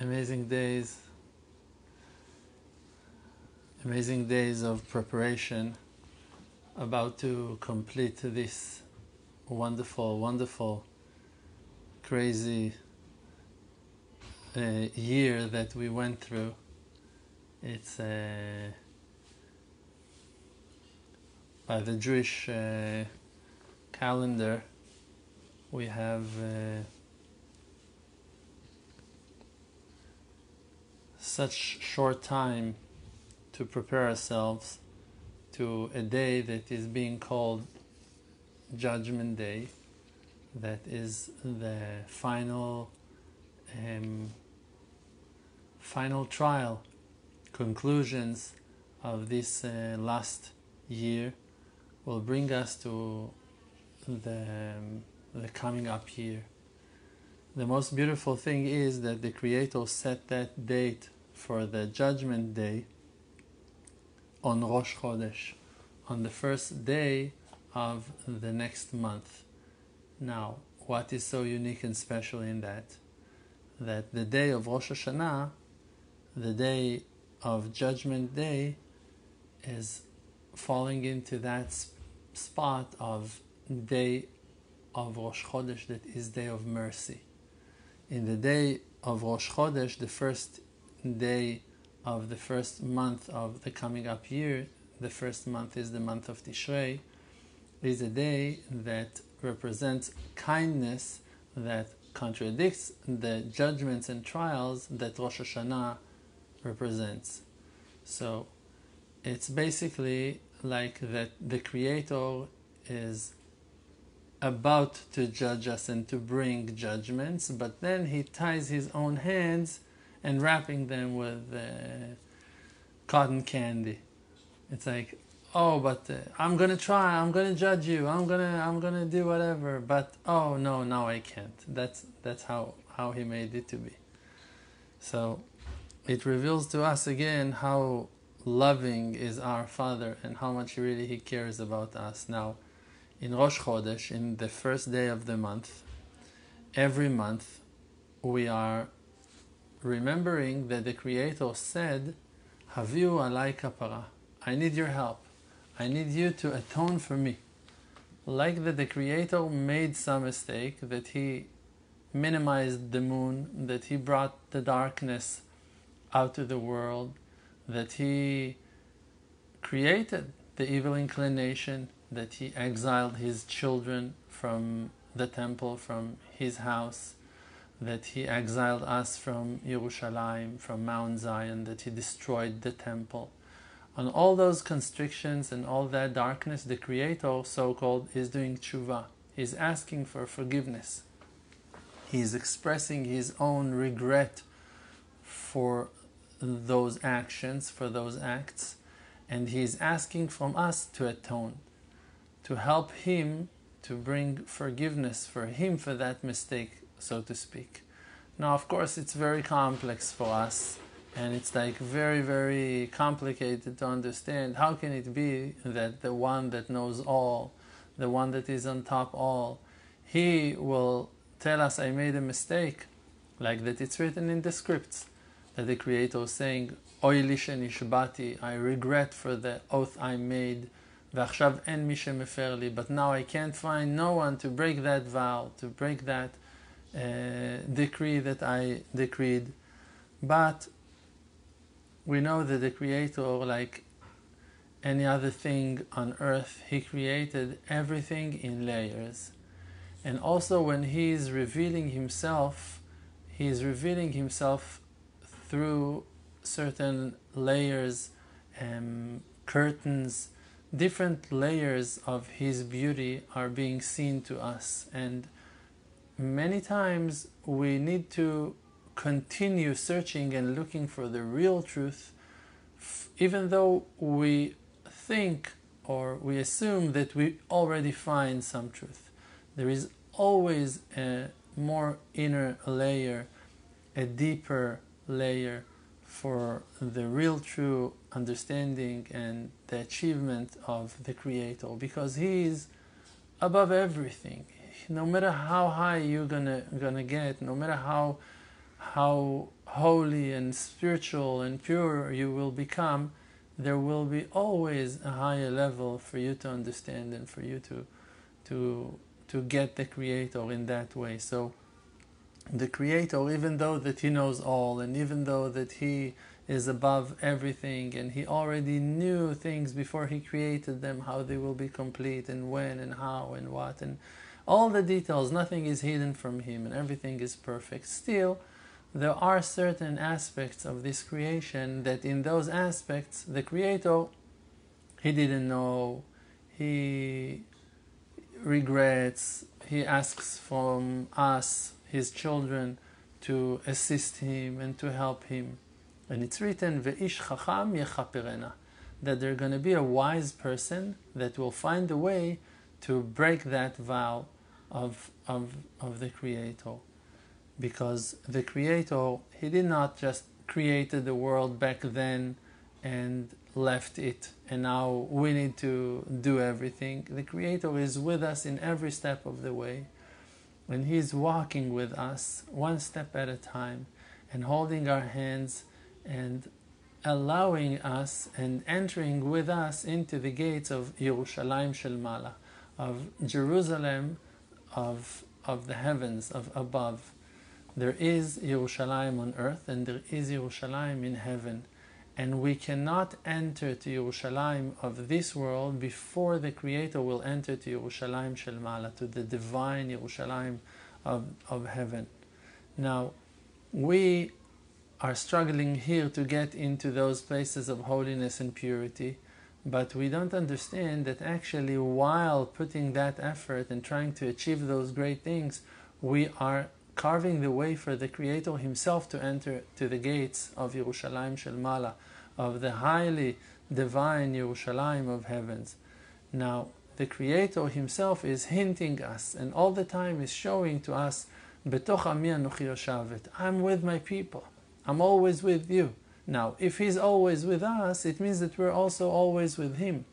amazing days, amazing days of preparation, about to complete this wonderful, wonderful, crazy uh, year that we went through. It's uh, by the Jewish uh, calendar, we have. Such short time to prepare ourselves to a day that is being called Judgment Day, that is the final um, final trial, conclusions of this uh, last year will bring us to the, um, the coming up year. The most beautiful thing is that the Creator set that date for the Judgment Day on Rosh Chodesh, on the first day of the next month. Now, what is so unique and special in that? That the day of Rosh Hashanah, the day of Judgment Day, is falling into that spot of day of Rosh Chodesh that is day of mercy in the day of Rosh Chodesh, the first day of the first month of the coming up year, the first month is the month of Tishrei, is a day that represents kindness that contradicts the judgments and trials that Rosh Hashanah represents. So it's basically like that the Creator is about to judge us and to bring judgments, but then he ties his own hands and wrapping them with uh, cotton candy. It's like, oh, but uh, I'm gonna try. I'm gonna judge you. I'm gonna I'm gonna do whatever. But oh no, now I can't. That's that's how how he made it to be. So it reveals to us again how loving is our Father and how much really He cares about us now in Rosh Chodesh, in the first day of the month, every month we are remembering that the Creator said, Haviu alai kapara. I need your help. I need you to atone for me. Like that the Creator made some mistake, that He minimized the moon, that He brought the darkness out of the world, that He created the evil inclination, that he exiled his children from the temple, from his house, that he exiled us from Jerusalem, from Mount Zion, that he destroyed the temple. On all those constrictions and all that darkness, the Creator, so called, is doing tshuva. He's asking for forgiveness. He's expressing his own regret for those actions, for those acts, and he's asking from us to atone to help him to bring forgiveness for him for that mistake, so to speak. Now, of course, it's very complex for us, and it's like very, very complicated to understand. How can it be that the one that knows all, the one that is on top all, he will tell us, I made a mistake, like that it's written in the scripts, that the Creator is saying, Oy nishbati, I regret for the oath I made ועכשיו אין מי שמפר לי, but now I can't find no one to break that vow, to break that uh, decree that I decreed. But we know that the Creator, like any other thing on earth, He created everything in layers. And also, when He is revealing Himself, He is revealing Himself through certain layers, um, curtains, different layers of his beauty are being seen to us and many times we need to continue searching and looking for the real truth even though we think or we assume that we already find some truth there is always a more inner layer a deeper layer for the real true understanding and the achievement of the Creator because He is above everything. No matter how high you're gonna gonna get, no matter how how holy and spiritual and pure you will become, there will be always a higher level for you to understand and for you to to to get the creator in that way. So the creator even though that he knows all and even though that he is above everything and he already knew things before he created them how they will be complete and when and how and what and all the details nothing is hidden from him and everything is perfect. Still there are certain aspects of this creation that in those aspects the creator he didn't know. He regrets. He asks from us his children to assist him and to help him. And it's written ve'ish chacham yechaperena that there's going to be a wise person that will find a way to break that vow of, of, of the creator. Because the creator he did not just created the world back then and left it and now we need to do everything. The creator is with us in every step of the way and he's walking with us one step at a time and holding our hands and allowing us and entering with us into the gates of Yerushalayim Shel Mala, of Jerusalem of, of the heavens, of above. There is Yerushalayim on earth and there is Yerushalayim in heaven. And we cannot enter to Yerushalayim of this world before the Creator will enter to Yerushalayim Shel Mala, to the divine Yerushalayim of, of heaven. Now, we are struggling here to get into those places of holiness and purity, but we don't understand that actually, while putting that effort and trying to achieve those great things, we are carving the way for the Creator Himself to enter to the gates of Yerushalayim Shel Mala, of the highly divine Yerushalayim of heavens. Now, the Creator Himself is hinting us and all the time is showing to us. I'm with my people. I'm always with you. Now, if He's always with us, it means that we're also always with Him.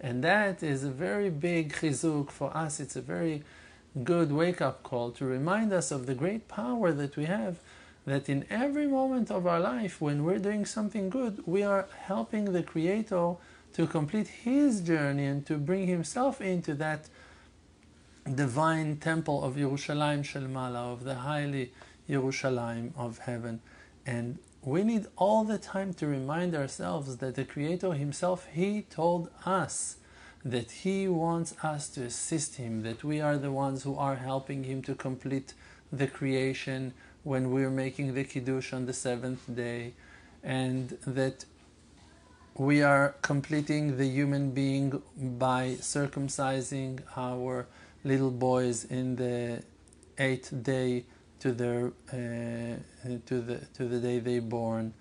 And that is a very big chizuk for us. It's a very good wake up call to remind us of the great power that we have. That in every moment of our life, when we're doing something good, we are helping the Creator to complete His journey and to bring Himself into that divine temple of Yerushalayim Shel Mala, of the highly Yerushalayim of heaven. And we need all the time to remind ourselves that the Creator Himself, He told us that He wants us to assist Him, that we are the ones who are helping Him to complete the creation when we're making the Kiddush on the seventh day, and that we are completing the human being by circumcising our little boys in the eighth day to their uh, to the to the day they born,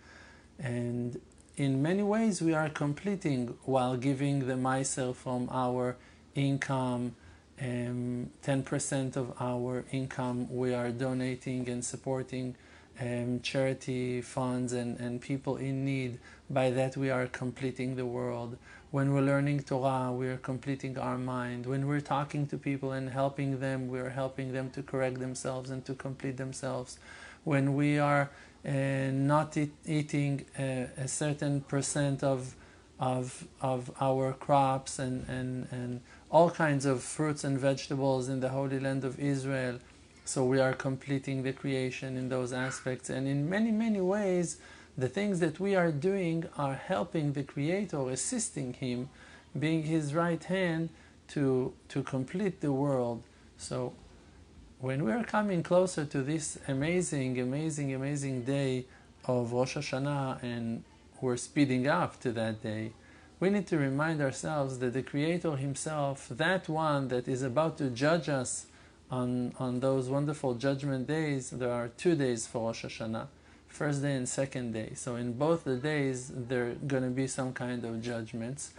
and in many ways we are completing while giving the maaser from our income. Um, 10% of our income we are donating and supporting um, charity funds and, and people in need. By that, we are completing the world. When we're learning Torah, we are completing our mind. When we're talking to people and helping them, we are helping them to correct themselves and to complete themselves. When we are uh, not eat, eating uh, a certain percent of, of, of our crops and, and, and all kinds of fruits and vegetables in the Holy Land of Israel, so we are completing the creation in those aspects. And in many, many ways, the things that we are doing are helping the Creator, assisting Him, being His right hand to, to complete the world. So when we are coming closer to this amazing, amazing, amazing day of Rosh Hashanah and we're speeding up to that day, we need to remind ourselves that the Creator Himself, that one that is about to judge us on, on those wonderful judgment days, there are two days for Rosh Hashanah first day and second day. So in both the days, there are going to be some kind of judgments.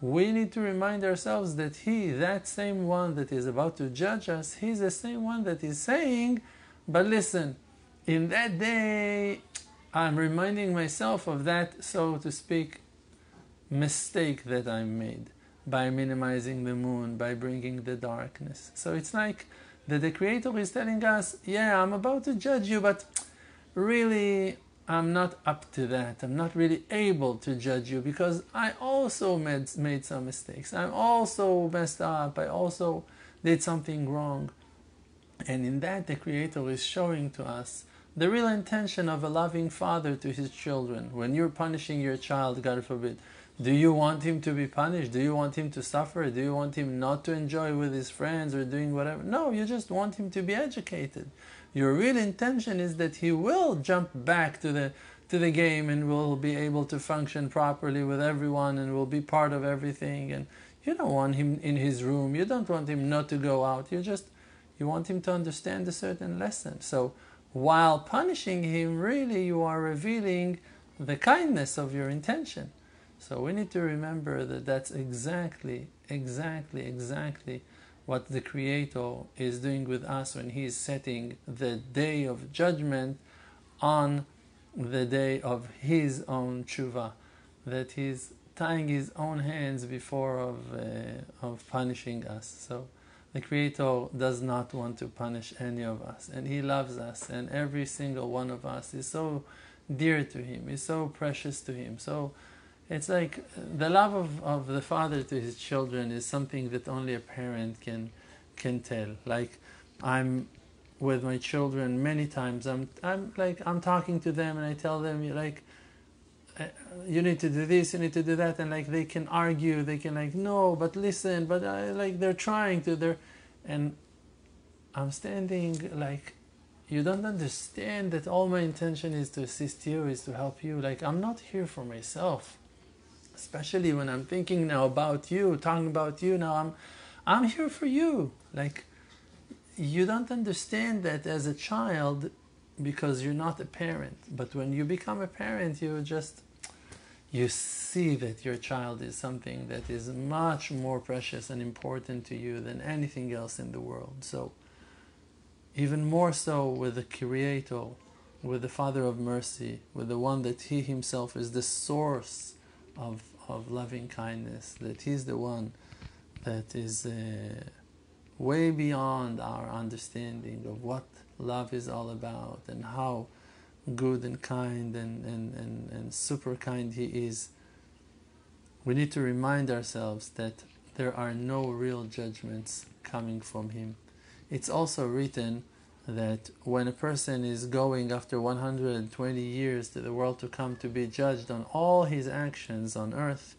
We need to remind ourselves that He, that same one that is about to judge us, He's the same one that is saying, but listen, in that day, I'm reminding myself of that, so to speak, mistake that I made by minimizing the moon, by bringing the darkness. So it's like that the Creator is telling us, yeah, I'm about to judge you, but really I'm not up to that. I'm not really able to judge you because I also made, made some mistakes. I'm also messed up. I also did something wrong. And in that, the Creator is showing to us the real intention of a loving father to his children. When you're punishing your child, God forbid, do you want him to be punished? Do you want him to suffer? Do you want him not to enjoy with his friends or doing whatever? No, you just want him to be educated. Your real intention is that he will jump back to the to the game and will be able to function properly with everyone and will be part of everything and you don't want him in his room you don't want him not to go out you just you want him to understand a certain lesson so while punishing him really you are revealing the kindness of your intention so we need to remember that that's exactly exactly exactly what the Creator is doing with us when He is setting the day of judgment on the day of His own tshuva, that He's tying His own hands before of, uh, of punishing us. So the Creator does not want to punish any of us, and He loves us, and every single one of us is so dear to Him, is so precious to Him. So it's like the love of, of the father to his children is something that only a parent can can tell. Like I'm with my children many times. I'm I'm like I'm talking to them and I tell them like uh, you need to do this, you need to do that, and like they can argue, they can like no, but listen, but I, like they're trying to, they're, and I'm standing like you don't understand that all my intention is to assist you, is to help you. Like I'm not here for myself especially when I'm thinking now about you, talking about you now, I'm, I'm here for you. Like, you don't understand that as a child because you're not a parent. But when you become a parent, you just, you see that your child is something that is much more precious and important to you than anything else in the world. So, even more so with the Creator, with the Father of mercy, with the one that He Himself is the source of, of loving kindness, that He's the one that is uh, way beyond our understanding of what love is all about and how good and kind and, and, and, and super kind He is. We need to remind ourselves that there are no real judgments coming from Him. It's also written that when a person is going after 120 years to the world to come to be judged on all his actions on earth,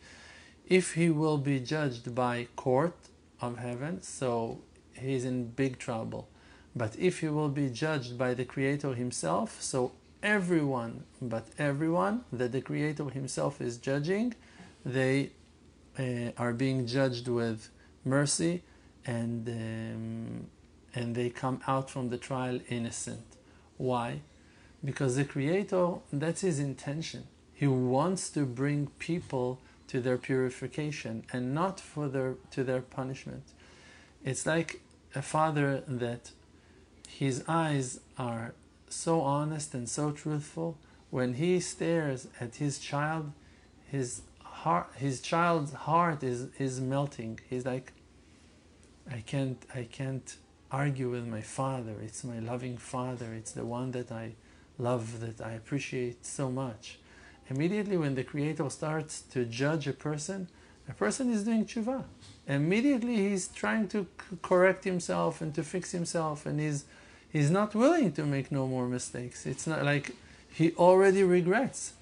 if he will be judged by court of heaven, so he's in big trouble. But if he will be judged by the Creator himself, so everyone, but everyone that the Creator himself is judging, they uh, are being judged with mercy and um, and they come out from the trial innocent. Why? Because the Creator, that's His intention. He wants to bring people to their purification and not for their to their punishment. It's like a father that his eyes are so honest and so truthful. When he stares at his child, his heart, his child's heart is, is melting. He's like, I can't, I can't argue with my father. It's my loving father. It's the one that I love, that I appreciate so much. Immediately, when the Creator starts to judge a person, a person is doing tshuva. Immediately, he's trying to correct himself and to fix himself, and he's he's not willing to make no more mistakes. It's not like he already regrets.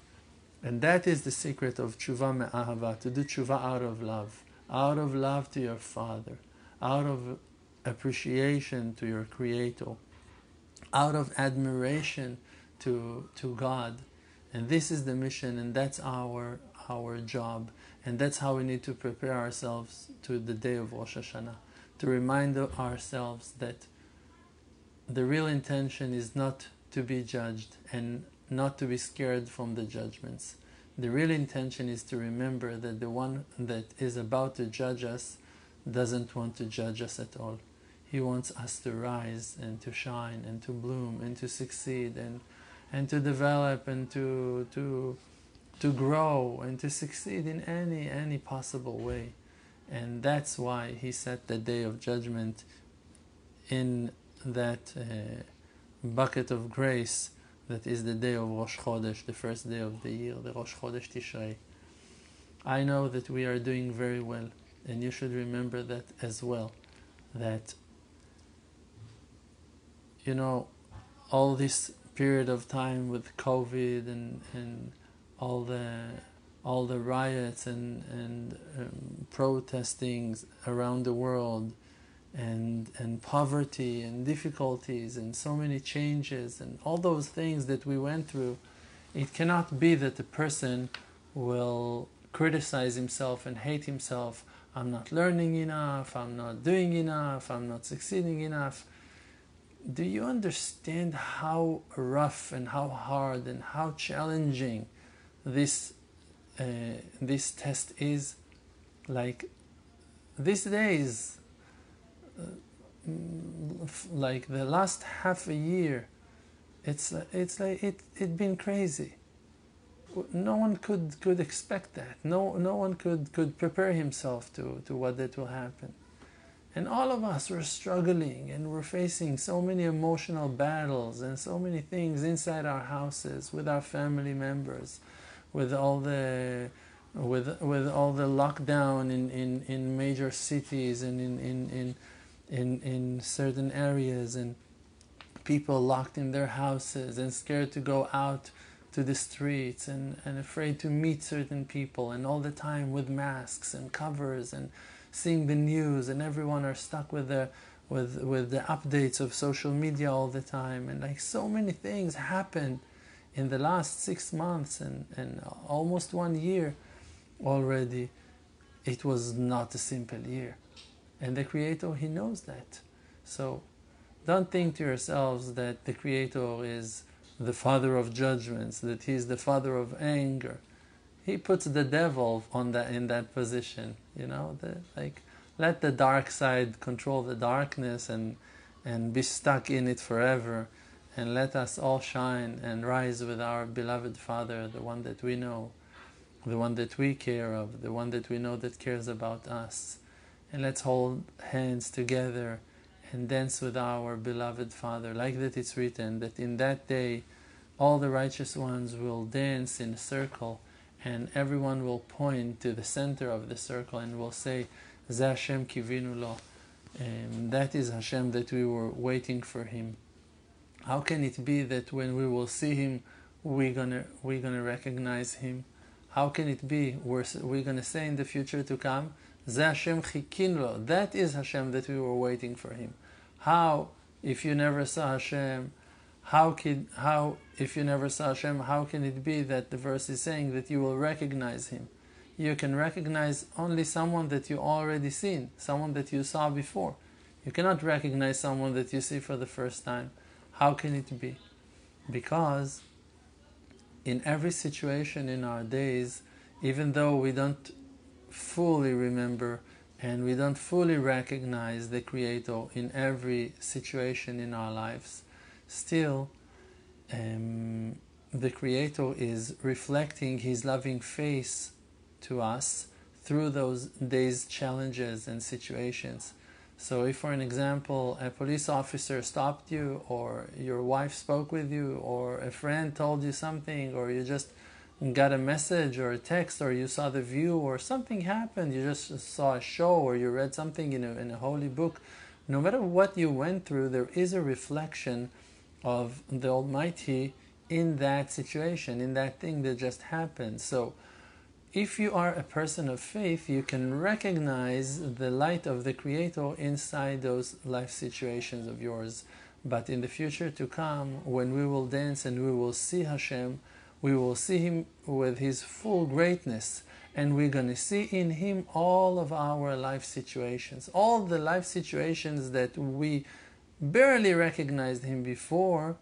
And that is the secret of tshuva me'ahava, to do tshuva out of love, out of love to your father, out of appreciation to your Creator, out of admiration to, to God. And this is the mission, and that's our, our job. And that's how we need to prepare ourselves to the day of Rosh Hashanah, to remind ourselves that the real intention is not to be judged and not to be scared from the judgments. The real intention is to remember that the one that is about to judge us doesn't want to judge us at all. He wants us to rise and to shine and to bloom and to succeed and and to develop and to to to grow and to succeed in any any possible way. And that's why he set the day of judgment in that uh, bucket of grace that is the day of Rosh Chodesh, the first day of the year, the Rosh Chodesh Tishrei. I know that we are doing very well, and you should remember that as well. That, you know, all this period of time with COVID and, and all the all the riots and and um, protestings around the world and and poverty and difficulties and so many changes and all those things that we went through it cannot be that the person will criticize himself and hate himself. I'm not learning enough. I'm not doing enough. I'm not succeeding enough do you understand how rough and how hard and how challenging this uh, this test is? Like these days uh, like the last half a year it's it's like it it been crazy. No one could could expect that. No no one could could prepare himself to to what that will happen and all of us were struggling and we're facing so many emotional battles and so many things inside our houses with our family members, with all the with with all the lockdown in, in, in major cities and in, in, in in in certain areas and people locked in their houses and scared to go out to the streets and, and afraid to meet certain people and all the time with masks and covers and seeing the news and everyone are stuck with the with with the updates of social media all the time. And like so many things happened in the last six months and, and almost one year already. It was not a simple year. And the creator he knows that. So don't think to yourselves that the creator is the father of judgments that he is the father of anger. He puts the devil on that in that position. You know, the, like let the dark side control the darkness and and be stuck in it forever, and let us all shine and rise with our beloved Father, the one that we know, the one that we care of, the one that we know that cares about us, and let's hold hands together and dance with our beloved Father, like that it's written that in that day all the righteous ones will dance in a circle and everyone will point to the center of the circle and will say, Zeh Hashem kivinu lo. Um, that is Hashem that we were waiting for him. How can it be that when we will see him, we're gonna we're gonna recognize him? How can it be we're, we're gonna say in the future to come, Zeh Hashem lo. That is Hashem that we were waiting for him. How, if you never saw Hashem, how can how if you never saw Hashem, how can it be that the verse is saying that you will recognize him? You can recognize only someone that you already seen, someone that you saw before. You cannot recognize someone that you see for the first time. How can it be? Because in every situation in our days, even though we don't fully remember and we don't fully recognize the Creator in every situation in our lives, still um, the Creator is reflecting His loving face to us through those days' challenges and situations. So, if, for an example, a police officer stopped you, or your wife spoke with you, or a friend told you something, or you just got a message or a text, or you saw the view, or something happened, you just saw a show, or you read something in a, in a holy book, no matter what you went through, there is a reflection of the Almighty in that situation, in that thing that just happened. So, if you are a person of faith, you can recognize the light of the Creator inside those life situations of yours. But in the future to come, when we will dance and we will see Hashem, we will see Him with His full greatness, and we're going to see in Him all of our life situations, all the life situations that we barely recognized him before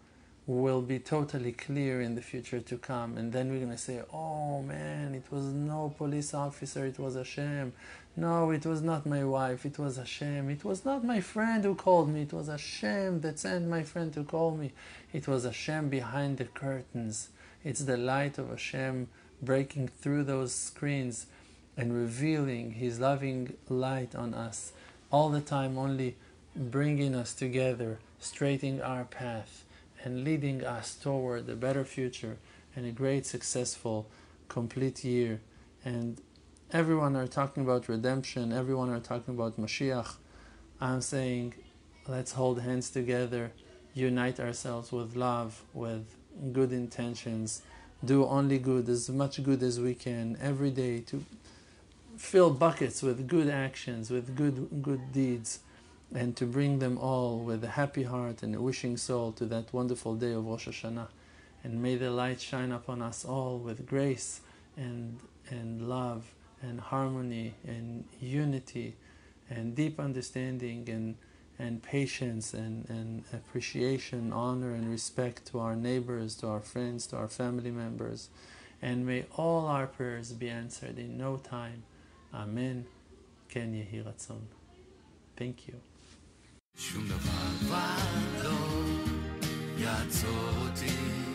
will be totally clear in the future to come. And then we're going to say, oh man, it was no police officer, it was Hashem. No, it was not my wife, it was Hashem. It was not my friend who called me, it was Hashem that sent my friend to call me. It was Hashem behind the curtains. It's the light of Hashem breaking through those screens and revealing His loving light on us all the time, only bringing us together, straightening our path, and leading us toward a better future and a great, successful, complete year. And everyone are talking about redemption, everyone are talking about Mashiach. I'm saying, let's hold hands together, unite ourselves with love, with good intentions, do only good, as much good as we can every day to fill buckets with good actions, with good good deeds, and to bring them all with a happy heart and a wishing soul to that wonderful day of Rosh Hashanah. And may the light shine upon us all with grace and and love and harmony and unity and deep understanding and and patience and, and appreciation, honor and respect to our neighbors, to our friends, to our family members. And may all our prayers be answered in no time. Amen. Ken Yehi Ratzon. Thank you. שום דבר כבר לא יעצור אותי.